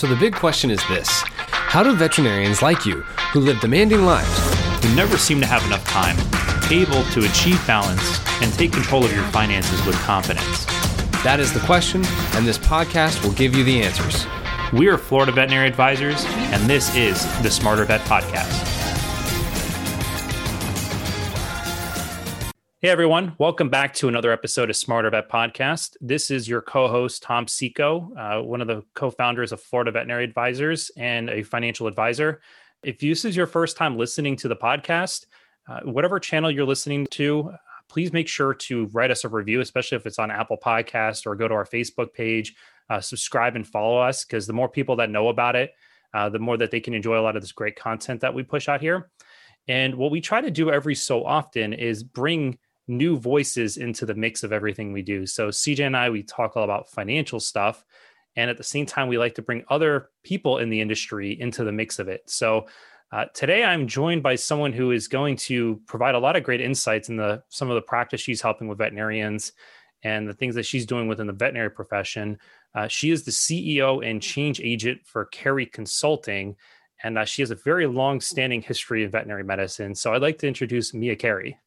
So the big question is this How do veterinarians like you, who live demanding lives, who never seem to have enough time, able to achieve balance and take control of your finances with confidence? That is the question, and this podcast will give you the answers. We are Florida Veterinary Advisors, and this is the Smarter Vet Podcast. Hey everyone, welcome back to another episode of Smarter Vet Podcast. This is your co-host Tom Seco, uh, one of the co-founders of Florida Veterinary Advisors and a financial advisor. If this is your first time listening to the podcast, uh, whatever channel you're listening to, please make sure to write us a review, especially if it's on Apple Podcast or go to our Facebook page, uh, subscribe and follow us because the more people that know about it, uh, the more that they can enjoy a lot of this great content that we push out here. And what we try to do every so often is bring new voices into the mix of everything we do. So CJ and I, we talk all about financial stuff. And at the same time, we like to bring other people in the industry into the mix of it. So uh, today I'm joined by someone who is going to provide a lot of great insights in the some of the practice she's helping with veterinarians and the things that she's doing within the veterinary profession. Uh, she is the CEO and change agent for Carey Consulting, and uh, she has a very long-standing history in veterinary medicine. So I'd like to introduce Mia Carey.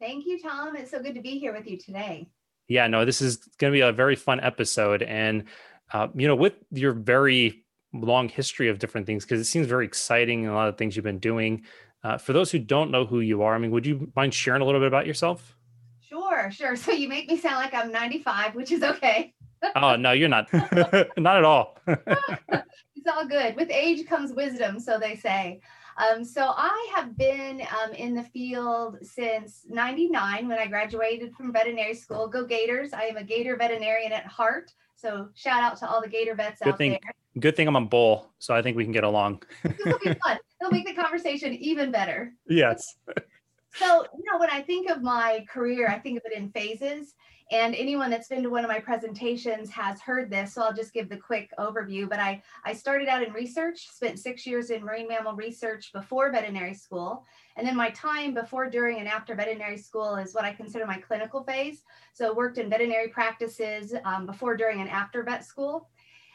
Thank you, Tom. It's so good to be here with you today. Yeah, no, this is going to be a very fun episode. And, uh, you know, with your very long history of different things, because it seems very exciting and a lot of things you've been doing. Uh, for those who don't know who you are, I mean, would you mind sharing a little bit about yourself? Sure, sure. So you make me sound like I'm 95, which is okay. oh, no, you're not. not at all. it's all good. With age comes wisdom, so they say. Um, so I have been um, in the field since 99 when I graduated from veterinary school. Go Gators. I am a Gator veterinarian at heart. So shout out to all the Gator vets good out thing, there. Good thing I'm a bull, so I think we can get along. this will be fun. It'll make the conversation even better. Yes. so, you know, when I think of my career, I think of it in phases. And anyone that's been to one of my presentations has heard this, so I'll just give the quick overview. But I, I started out in research, spent six years in marine mammal research before veterinary school. And then my time before, during, and after veterinary school is what I consider my clinical phase. So worked in veterinary practices um, before, during, and after vet school.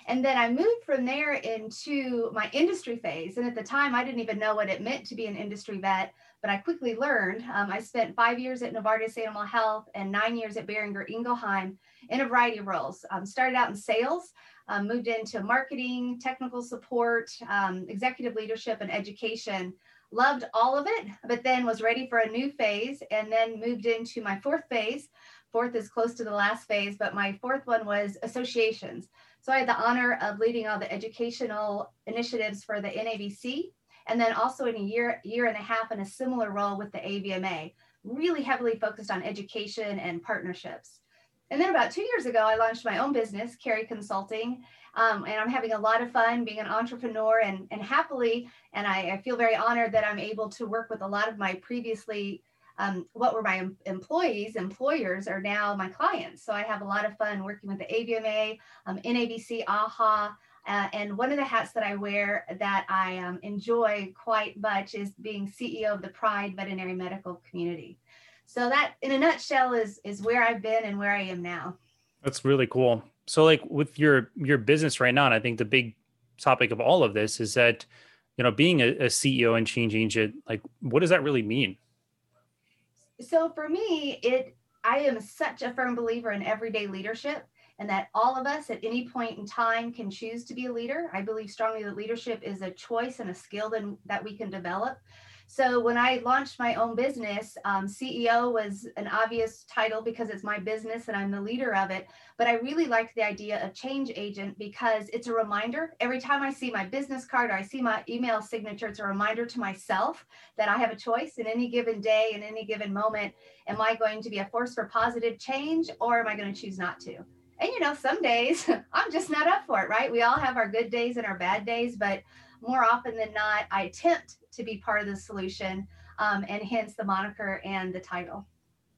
And then I moved from there into my industry phase. And at the time, I didn't even know what it meant to be an industry vet, but I quickly learned. Um, I spent five years at Novartis Animal Health and nine years at Boehringer Ingelheim in a variety of roles. Um, started out in sales, um, moved into marketing, technical support, um, executive leadership, and education. Loved all of it, but then was ready for a new phase and then moved into my fourth phase. Fourth is close to the last phase, but my fourth one was associations. So I had the honor of leading all the educational initiatives for the NAVC, and then also in a year, year and a half in a similar role with the AVMA, really heavily focused on education and partnerships. And then about two years ago, I launched my own business, Carey Consulting, um, and I'm having a lot of fun being an entrepreneur and, and happily, and I, I feel very honored that I'm able to work with a lot of my previously um, what were my employees, employers are now my clients. So I have a lot of fun working with the AVMA, um, NAVC, AAHA. Uh, and one of the hats that I wear that I um, enjoy quite much is being CEO of the Pride Veterinary Medical Community. So that, in a nutshell, is is where I've been and where I am now. That's really cool. So, like with your your business right now, and I think the big topic of all of this is that you know being a, a CEO and change agent, like what does that really mean? so for me, it I am such a firm believer in everyday leadership and that all of us at any point in time can choose to be a leader. I believe strongly that leadership is a choice and a skill that, we can develop. So when I launched my own business, um, CEO was an obvious title because it's my business and I'm the leader of it. But I really liked the idea of change agent because it's a reminder. Every time I see my business card or I see my email signature, it's a reminder to myself that I have a choice in any given day, in any given moment. Am I going to be a force for positive change or am I going to choose not to? And you know, some days I'm just not up for it, right? We all have our good days and our bad days, but more often than not, I attempt to be part of the solution, um, and hence the moniker and the title.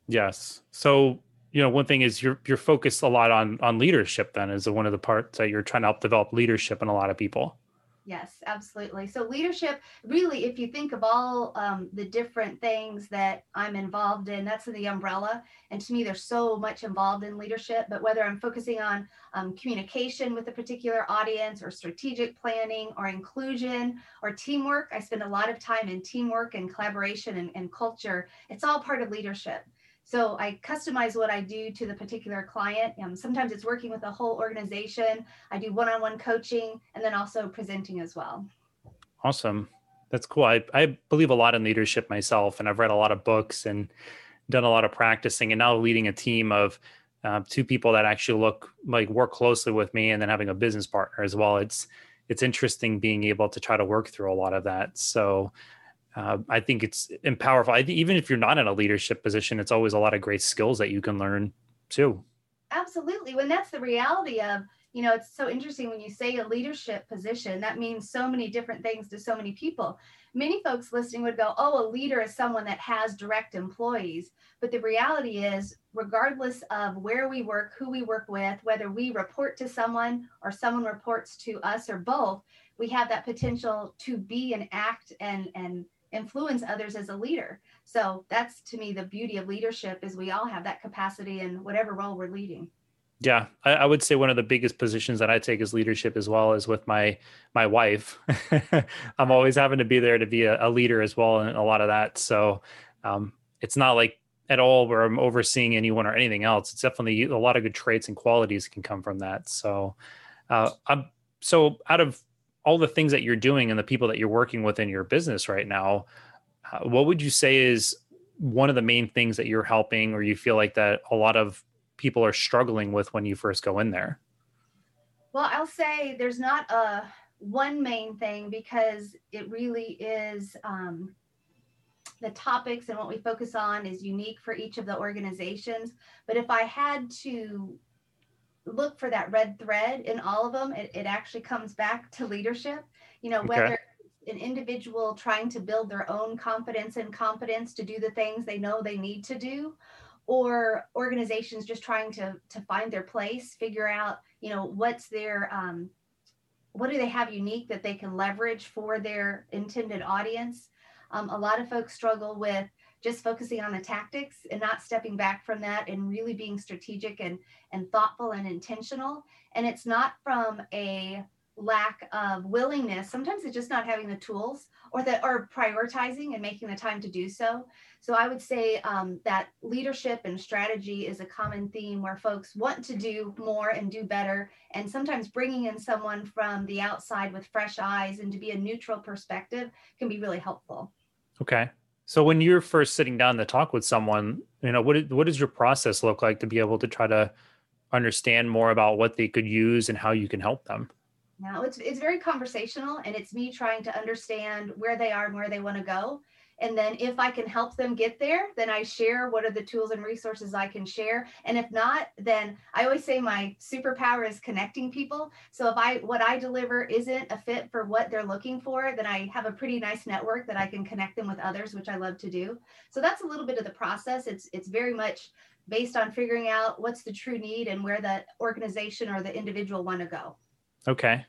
Yes. So you know, one thing is you're you're focused a lot on on leadership. Then is one of the parts that you're trying to help develop leadership in a lot of people. Yes, absolutely. So leadership, really, if you think of all um, the different things that I'm involved in, that's in the umbrella. And to me, there's so much involved in leadership. But whether I'm focusing on um, communication with a particular audience, or strategic planning, or inclusion, or teamwork, I spend a lot of time in teamwork and collaboration and, and culture. It's all part of leadership. So I customize what I do to the particular client. Um, sometimes it's working with a whole organization. I do one-on-one coaching and then also presenting as well. Awesome. That's cool. I, I believe a lot in leadership myself, and I've read a lot of books and done a lot of practicing, and now leading a team of uh, two people that actually look like work closely with me, and then having a business partner as well. It's it's interesting being able to try to work through a lot of that. So uh, I think it's powerful. even if you're not in a leadership position, it's always a lot of great skills that you can learn too. Absolutely. When that's the reality of, you know, it's so interesting when you say a leadership position, that means so many different things to so many people. Many folks listening would go, oh, a leader is someone that has direct employees. But the reality is, regardless of where we work, who we work with, whether we report to someone or someone reports to us or both, we have that potential to be and act and, and influence others as a leader. So that's to me the beauty of leadership is we all have that capacity in whatever role we're leading. Yeah, I, I, would say one of the biggest positions that I take is leadership as well as with my my wife. I'm always having to be there to be a, a leader as well, and a lot of that. So um, it's not like at all where I'm overseeing anyone or anything else. It's definitely a lot of good traits and qualities can come from that. So uh, I'm so out of all the things that you're doing and the people that you're working with in your business right now, uh, what would you say is one of the main things that you're helping or you feel like that a lot of people are struggling with when you first go in there? Well, I'll say there's not a one main thing because it really is um, the topics and what we focus on is unique for each of the organizations. But if I had to look for that red thread in all of them, it, it actually comes back to leadership. You know, okay. whether an individual trying to build their own confidence and competence to do the things they know they need to do, or organizations just trying to to find their place, figure out, you know, what's their um, what do they have unique that they can leverage for their intended audience. Um, a lot of folks struggle with just focusing on the tactics and not stepping back from that and really being strategic and and thoughtful and intentional. And it's not from a lack of willingness sometimes it's just not having the tools or that or prioritizing and making the time to do so. So i would say um, that leadership and strategy is a common theme where folks want to do more and do better. And sometimes bringing in someone from the outside with fresh eyes and to be a neutral perspective can be really helpful. Okay so when you're first sitting down to talk with someone, you know, what what does your process look like to be able to try to understand more about what they could use and how you can help them? Now it's it's very conversational and it's me trying to understand where they are and where they want to go and then if I can help them get there, then I share what are the tools and resources I can share. And if not, then I always say my superpower is connecting people. So if I what I deliver isn't a fit for what they're looking for, then I have a pretty nice network that I can connect them with others, which I love to do. So that's a little bit of the process. It's it's very much based on figuring out what's the true need and where the organization or the individual want to go. Okay.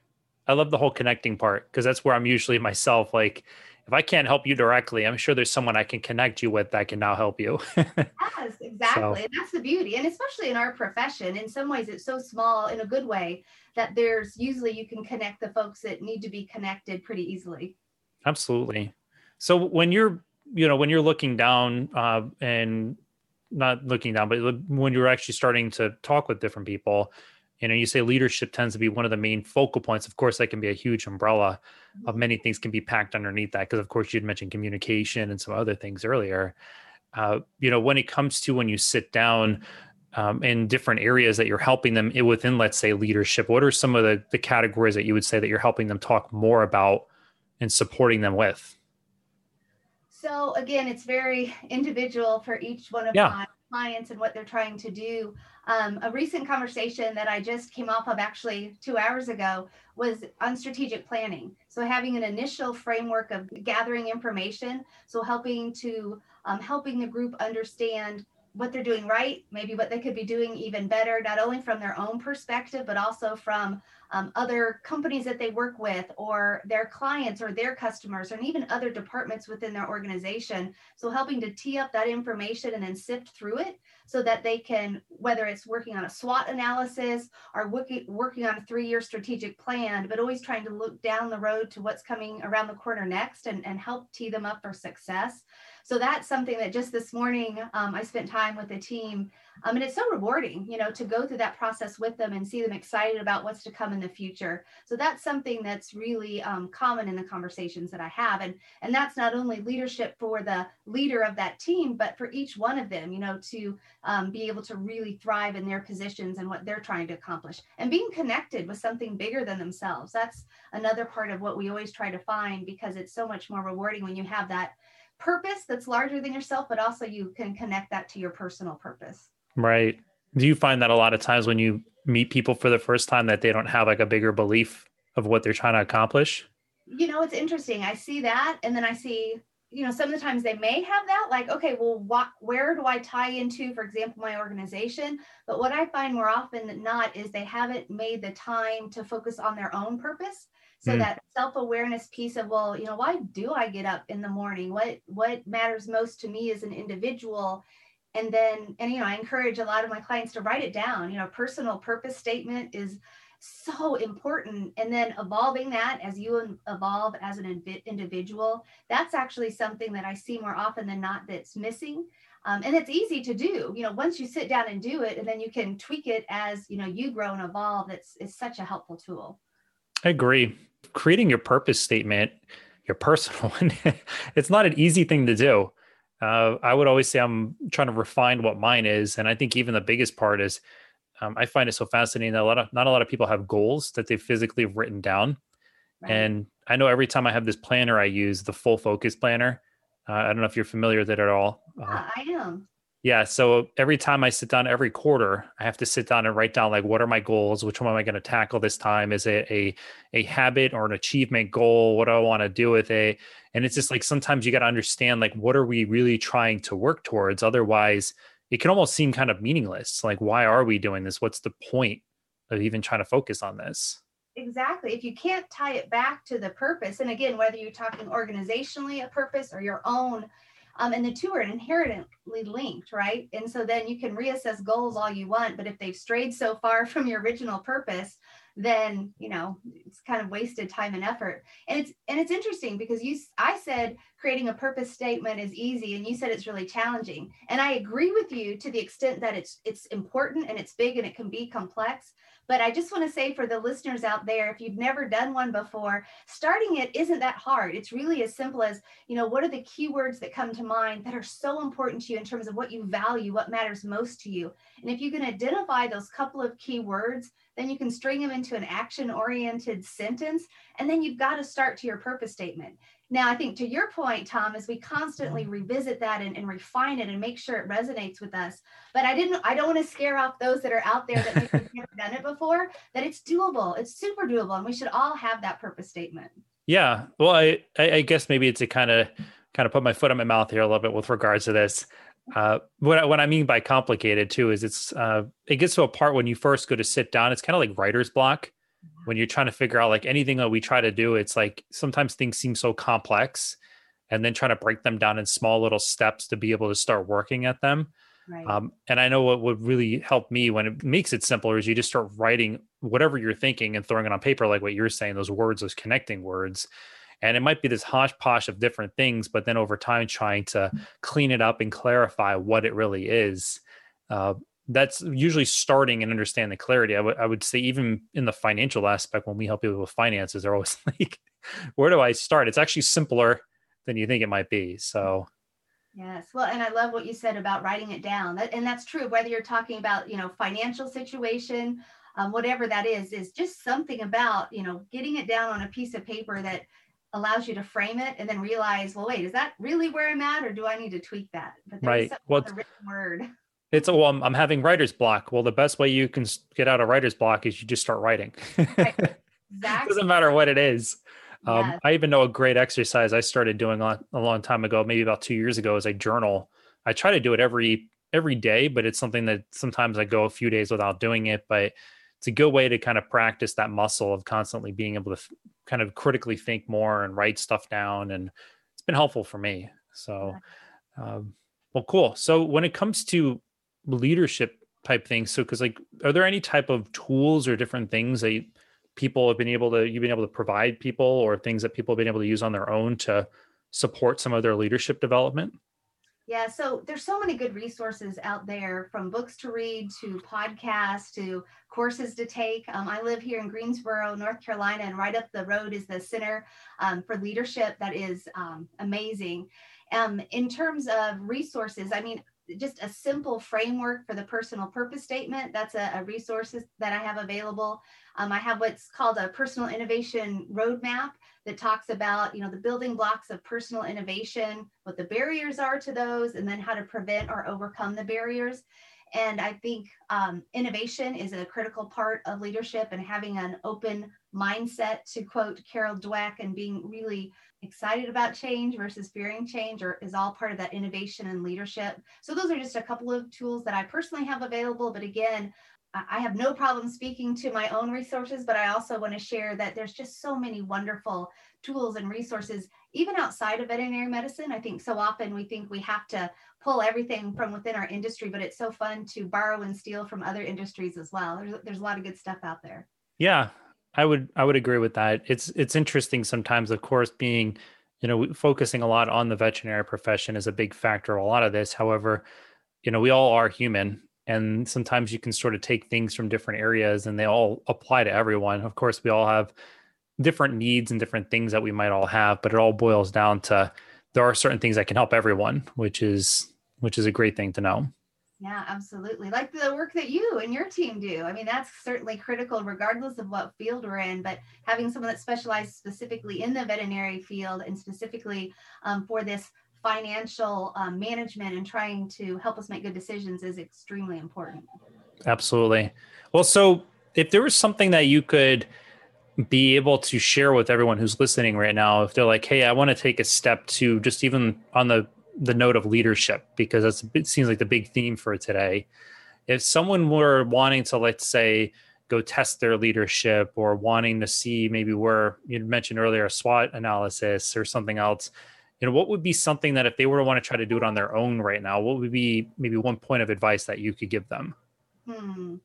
I love the whole connecting part because that's where I'm usually myself like if I can't help you directly, I'm sure there's someone I can connect you with that can now help you. yes, exactly. So. And that's the beauty. And especially in our profession, in some ways it's so small in a good way that there's usually you can connect the folks that need to be connected pretty easily. Absolutely. So when you're, you know, when you're looking down uh, and not looking down, but when you're actually starting to talk with different people, you know you say leadership tends to be one of the main focal points. Of course that can be a huge umbrella of many things can be packed underneath that because of course you'd mentioned communication and some other things earlier. Uh, you know when it comes to when you sit down um, in different areas that you're helping them within let's say leadership what are some of the, the categories that you would say that you're helping them talk more about and supporting them with? So again it's very individual for each one of yeah. my clients and what they're trying to do um, a recent conversation that I just came off of actually two hours ago was on strategic planning. So having an initial framework of gathering information, so helping to um, helping the group understand what they're doing right, maybe what they could be doing even better, not only from their own perspective, but also from um, other companies that they work with or their clients or their customers and even other departments within their organization. So helping to tee up that information and then sift through it so that they can whether it's working on a SWOT analysis or working, on a three-year strategic plan but always trying to look down the road to what's coming around the corner next and, and help tee them up for success so that's something that just this morning um, I spent time with the team. Um, and it's so rewarding, you know, to go through that process with them and see them excited about what's to come in the future. So that's something that's really um, common in the conversations that I have. And, and that's not only leadership for the leader of that team, but for each one of them, you know, to um, be able to really thrive in their positions and what they're trying to accomplish and being connected with something bigger than themselves. That's another part of what we always try to find because it's so much more rewarding when you have that purpose that's larger than yourself, but also you can connect that to your personal purpose. Right. Do you find that a lot of times when you meet people for the first time that they don't have like a bigger belief of what they're trying to accomplish? You know, it's interesting. I see that and then I see you know some of the times they may have that like okay well what where do i tie into for example my organization but what i find more often than not is they haven't made the time to focus on their own purpose so mm. that self-awareness piece of well you know why do i get up in the morning? What what matters most to me as an individual? And then and you know i encourage a lot of my clients to write it down. You know personal purpose statement is so important. And then evolving that as you evolve as an individual that's actually something that i see more often than not that's missing. Um, and it's easy to do. You know once you sit down and do it and then you can tweak it as you know you grow and evolve it's, it's such a helpful tool. I agree creating your purpose statement, your personal one, it's not an easy thing to do. Uh, I would always say I'm trying to refine what mine is, and I think even the biggest part is um, I find it so fascinating that a lot of not a lot of people have goals that they physically have written down. Right. And I know every time I have this planner, I use the full focus planner. Uh, I don't know if you're familiar with it at all. Uh, yeah, I am. Yeah. So every time I sit down every quarter, I have to sit down and write down like what are my goals? Which one am I going to tackle this time? Is it a a habit or an achievement goal? What do I want to do with it? And it's just like sometimes you got to understand like what are we really trying to work towards? Otherwise, it can almost seem kind of meaningless. Like, why are we doing this? What's the point of even trying to focus on this? Exactly. If you can't tie it back to the purpose, and again, whether you're talking organizationally a purpose or your own um, and the two are inherently linked, right? And so then you can reassess goals all you want, but if they've strayed so far from your original purpose, then you know it's kind of wasted time and effort and it's and it's interesting because you i said creating a purpose statement is easy and you said it's really challenging and i agree with you to the extent that it's it's important and it's big and it can be complex but I just want to say for the listeners out there, if you've never done one before, starting it isn't that hard. It's really as simple as, you know, what are the keywords that come to mind that are so important to you in terms of what you value, what matters most to you. And if you can identify those couple of keywords, then you can string them into an action oriented sentence. And then you've got to start to your purpose statement. Now, I think to your point, Tom, is we constantly revisit that and, and, refine it and make sure it resonates with us. But I didn't, I don't want to scare off those that are out there that maybe never done it before, that it's doable. It's super doable. And we should all have that purpose statement. Yeah. Well, I, I guess maybe it's a kind of, kind of put my foot in my mouth here a little bit with regards to this. Uh, what, I, what I mean by complicated too is it's, uh, it gets to a part when you first go to sit down, it's kind of like writer's block when you're trying to figure out like anything that we try to do it's like sometimes things seem so complex and then trying to break them down in small little steps to be able to start working at them right. um, and i know what would really help me when it makes it simpler is you just start writing whatever you're thinking and throwing it on paper like what you're saying those words those connecting words and it might be this hodgepodge of different things but then over time trying to clean it up and clarify what it really is uh, that's usually starting and understanding clarity. I would would say even in the financial aspect, when we help people with finances, they're always like, "Where do I start?" It's actually simpler than you think it might be. So. Yes. Well, and I love what you said about writing it down. That, and that's true. Whether you're talking about, you know, financial situation, um, whatever that is, is just something about, you know, getting it down on a piece of paper that allows you to frame it and then realize, well, wait, is that really where I'm at, or do I need to tweak that? But right. Well, the written word. It's well, I'm, I'm, having writer's block. Well, the best way you can get out of writer's block is you just start writing. Exactly. Doesn't matter what it is. Um, yes. I even know a great exercise I started doing a, a long time ago, maybe about two years ago, is I journal. I try to do it every every day, but it's something that sometimes I go a few days without doing it. But it's a good way to kind of practice that muscle of constantly being able to f- kind of critically think more and write stuff down and it's been helpful for me so um, well cool so when it comes to leadership type things so because like are there any type of tools or different things that people have been able to you've been able to provide people or things that people have been able to use on their own to support some of their leadership development yeah, so there's so many good resources out there from books to read to podcasts to courses to take. Um, I live here in Greensboro, North Carolina, and right up the road is the Center um, for Leadership that is um, amazing. Um, in terms of resources, I mean, just a simple framework for the personal purpose statement. That's a, a resources that I have available. Um, I have what's called a personal innovation roadmap that talks about, you know, the building blocks of personal innovation, what the barriers are to those, and then how to prevent or overcome the barriers. And I think um, innovation is a critical part of leadership and having an open mindset, to quote Carol Dweck, and being really excited about change versus fearing change or is all part of that innovation and leadership. So those are just a couple of tools that I personally have available. But again, I have no problem speaking to my own resources, but I also want to share that there's just so many wonderful tools and resources, even outside of veterinary medicine. I think so often we think we have to pull everything from within our industry, but it's so fun to borrow and steal from other industries as well. There's, there's a lot of good stuff out there. Yeah, I would I would agree with that. It's it's interesting sometimes, of course, being you know focusing a lot on the veterinary profession is a big factor. Of a lot of this, however, you know we all are human, and sometimes you can sort of take things from different areas, and they all apply to everyone. Of course, we all have different needs and different things that we might all have, but it all boils down to there are certain things that can help everyone, which is which is a great thing to know. Yeah, absolutely. Like the work that you and your team do. I mean, that's certainly critical regardless of what field we're in, but having someone that specializes specifically in the veterinary field and specifically um, for this financial um, management and trying to help us make good decisions is extremely important. Absolutely. Well, so if there was something that you could be able to share with everyone who's listening right now, if they're like, hey, I want to take a step to just even on the the note of leadership because that's it seems like the big theme for today. If someone were wanting to, let's say, go test their leadership or wanting to see maybe where you mentioned earlier a SWOT analysis or something else, you know, what would be something that if they were to want to try to do it on their own right now, what would be maybe one point of advice that you could give them? Hmm.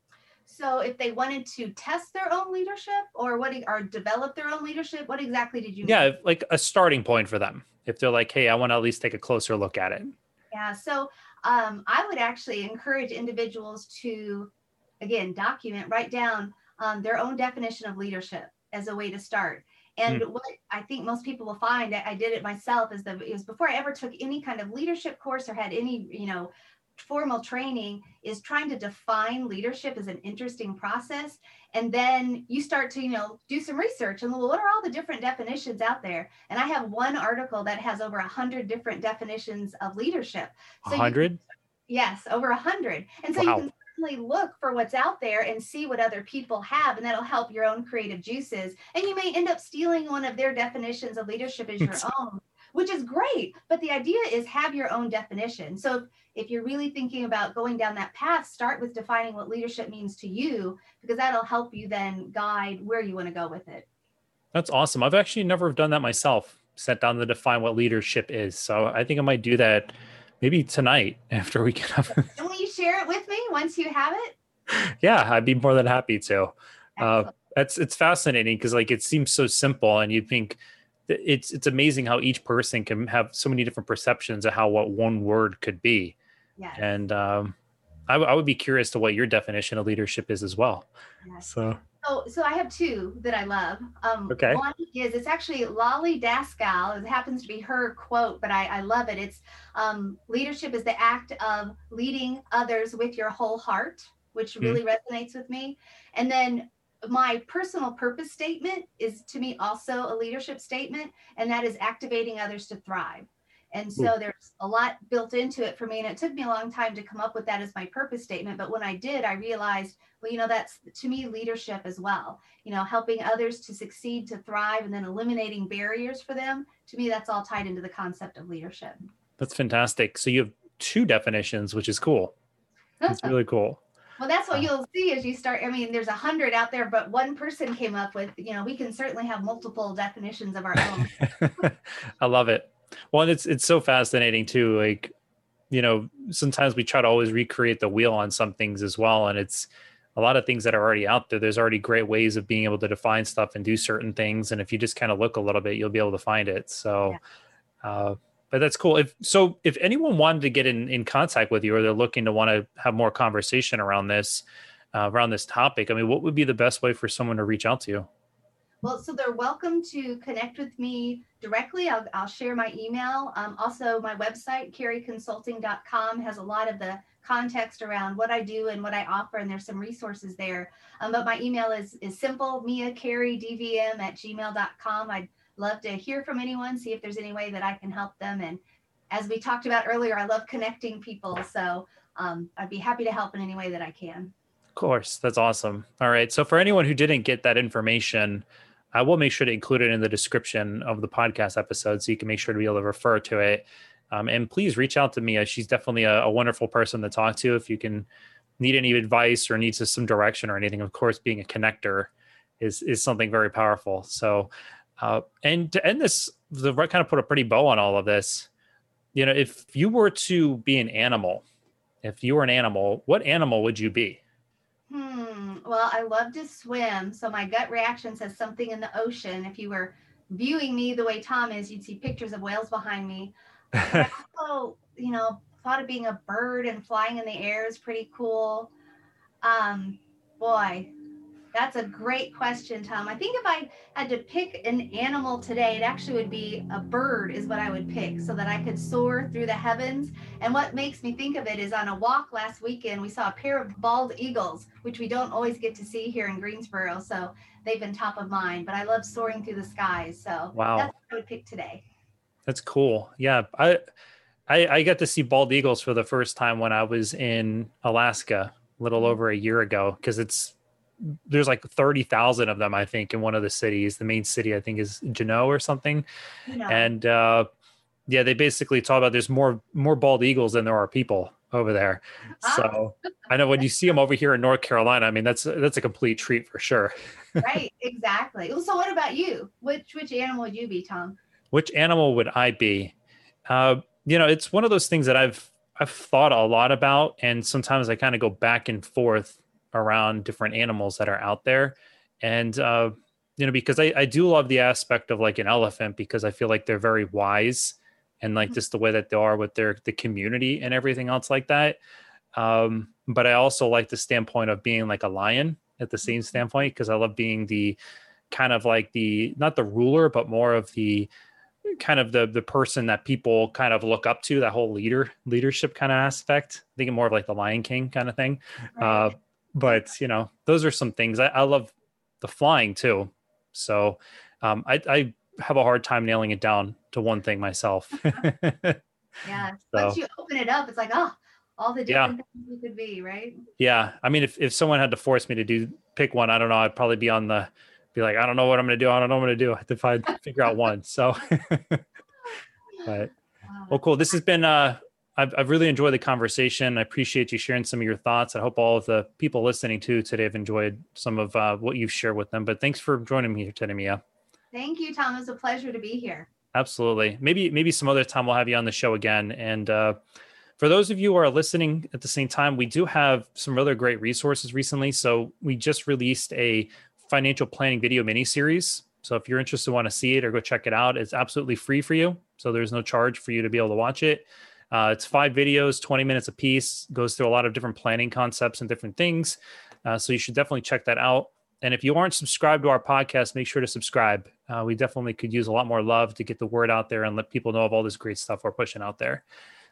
So if they wanted to test their own leadership or what or develop their own leadership, what exactly did you Yeah, mean? like a starting point for them. If they're like, hey, I want to at least take a closer look at it. Yeah. So um, I would actually encourage individuals to, again, document, write down um, their own definition of leadership as a way to start. And mm. what I think most people will find, I did it myself, is that it was before I ever took any kind of leadership course or had any, you know, formal training is trying to define leadership as an interesting process. And then you start to you know do some research and well, what are all the different definitions out there? And i have one article that has over a hundred different definitions of leadership. A so hundred? Yes over a hundred. And so wow. you can certainly look for what's out there and see what other people have and that'll help your own creative juices. And you may end up stealing one of their definitions of leadership as your own which is great. But the idea is have your own definition. So if you're really thinking about going down that path, start with defining what leadership means to you, because that'll help you then guide where you want to go with it. That's awesome. I've actually never done that myself, set down to define what leadership is. So I think I might do that maybe tonight after we get up. Will you share it with me once you have it? Yeah, I'd be more than happy to. Uh, that's it's fascinating because like it seems so simple, and you think it's it's amazing how each person can have so many different perceptions of how what one word could be. Yes. And um, I, w- I would be curious to what your definition of leadership is as well. Yes. So. So, so I have two that I love. Um, okay. One is it's actually Lolly Daskal. It happens to be her quote, but I, I love it. It's um, leadership is the act of leading others with your whole heart, which hmm. really mm. resonates with me. And then my personal purpose statement is to me also a leadership statement, and that is activating others to thrive. And hmm. so there's a lot built into it for me. And it took me a long time to come up with that as my purpose statement. But when I did, I realized, well, you know, that's to me leadership as well. You know, helping others to succeed, to thrive, and then eliminating barriers for them. To me, that's all tied into the concept of leadership. That's fantastic. So you have two definitions, which is cool. It's really cool. Well, that's what uh, you'll see as you start. I mean, there's a hundred out there, but one person came up with, you know, we can certainly have multiple definitions of our own. I love it. Well, it's it's so fascinating too. Like, you know, sometimes we try to always recreate the wheel on some things as well, and it's a lot of things that are already out there. There's already great ways of being able to define stuff and do certain things, and if you just kind of look a little bit, you'll be able to find it. So, yeah. uh, but that's cool. If so, if anyone wanted to get in in contact with you, or they're looking to want to have more conversation around this, uh, around this topic, I mean, what would be the best way for someone to reach out to you? Well, so they're welcome to connect with me directly. I'll, I'll share my email. Um, also, my website, careyconsulting.com, has a lot of the context around what I do and what I offer, and there's some resources there. Um, but my email is, is simple, Mia Carey, DVM at gmail.com. I'd love to hear from anyone, see if there's any way that I can help them. And as we talked about earlier, I love connecting people. So um, I'd be happy to help in any way that I can. Of course. That's awesome. All right. So for anyone who didn't get that information, I will make sure to include it in the description of the podcast episode so you can make sure to be able to refer to it. Um, and please reach out to Mia. She's definitely a, a, wonderful person to talk to if you can need any advice or need some direction or anything. Of course, being a connector is is something very powerful. So uh, and to end this, the right kind of put a pretty bow on all of this. You know, if you were to be an animal, if you were an animal, what animal would you be? Hmm. Well, I love to swim, so my gut reaction says something in the ocean. If you were viewing me the way Tom is, you'd see pictures of whales behind me. I also, you know, thought of being a bird and flying in the air is pretty cool. Um, boy, that's a great question, Tom. I think if I had to pick an animal today, it actually would be a bird, is what I would pick so that I could soar through the heavens. And what makes me think of it is on a walk last weekend, we saw a pair of bald eagles, which we don't always get to see here in Greensboro. So they've been top of mind, but I love soaring through the skies. So wow. that's what I would pick today. That's cool. Yeah. I, I, I got to see bald eagles for the first time when I was in Alaska a little mm-hmm. over a year ago because it's there's like 30,000 of them, I think, in one of the cities. The main city, I think, is Juneau or something. Yeah. And uh, yeah, they basically talk about there's more more bald eagles than there are people over there. Ah. So I know when you see them over here in North Carolina, I mean that's that's a complete treat for sure. right, exactly. So what about you? Which which animal would you be, Tom? Which animal would I be? Uh, you know, it's one of those things that I've I've thought a lot about, and sometimes I kind of go back and forth around different animals that are out there and uh, you know because I, I do love the aspect of like an elephant because i feel like they're very wise and like mm-hmm. just the way that they are with their the community and everything else like that um, but i also like the standpoint of being like a lion at the same mm-hmm. standpoint because i love being the kind of like the not the ruler but more of the kind of the the person that people kind of look up to that whole leader leadership kind of aspect thinking more of like the lion king kind of thing right. uh, but you know those are some things. I, I love the flying too. So um, I, I, have a hard time nailing it down to one thing myself. Yeah so, once you open it up it's like oh all the different yeah. things you could be right? Yeah i mean if, if someone had to force me to do pick one i don't know i'd probably be on the be like i don't know what i'm gonna do i don't know what i'm gonna do i have to find figure out one so. But well cool. this has been uh I've, I've really enjoyed the conversation. I appreciate you sharing some of your thoughts. I hope all of the people listening to today have enjoyed some of uh, what you've shared with them. But thanks for joining me here today, Mia. Thank you, Tom. It was a pleasure to be here. Absolutely. Maybe maybe some other time we'll have you on the show again. And uh, for those of you who are listening at the same time, we do have some other great resources recently. So we just released a financial planning video mini series. So if you're interested, want to see it or go check it out, it's absolutely free for you. So there's no charge for you to be able to watch it. Uh, it's five videos, 20 minutes a piece, goes through a lot of different planning concepts and different things. Uh, so you should definitely check that out. And if you aren't subscribed to our podcast, make sure to subscribe. Uh, we definitely could use a lot more love to get the word out there and let people know of all this great stuff we're pushing out there.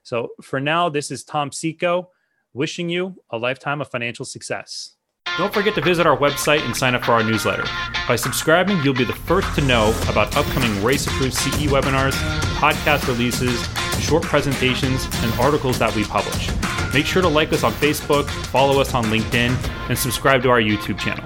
So for now, this is Tom Seco wishing you a lifetime of financial success. Don't forget to visit our website and sign up for our newsletter. By subscribing, you'll be the first to know about upcoming RACE approved CE webinars, podcast releases, short presentations, and articles that we publish. Make sure to like us on Facebook, follow us on LinkedIn, and subscribe to our YouTube channel.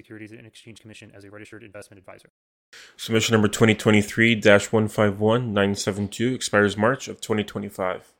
Securities and Exchange Commission as a registered investment advisor. Submission number 2023 151 972 expires March of 2025.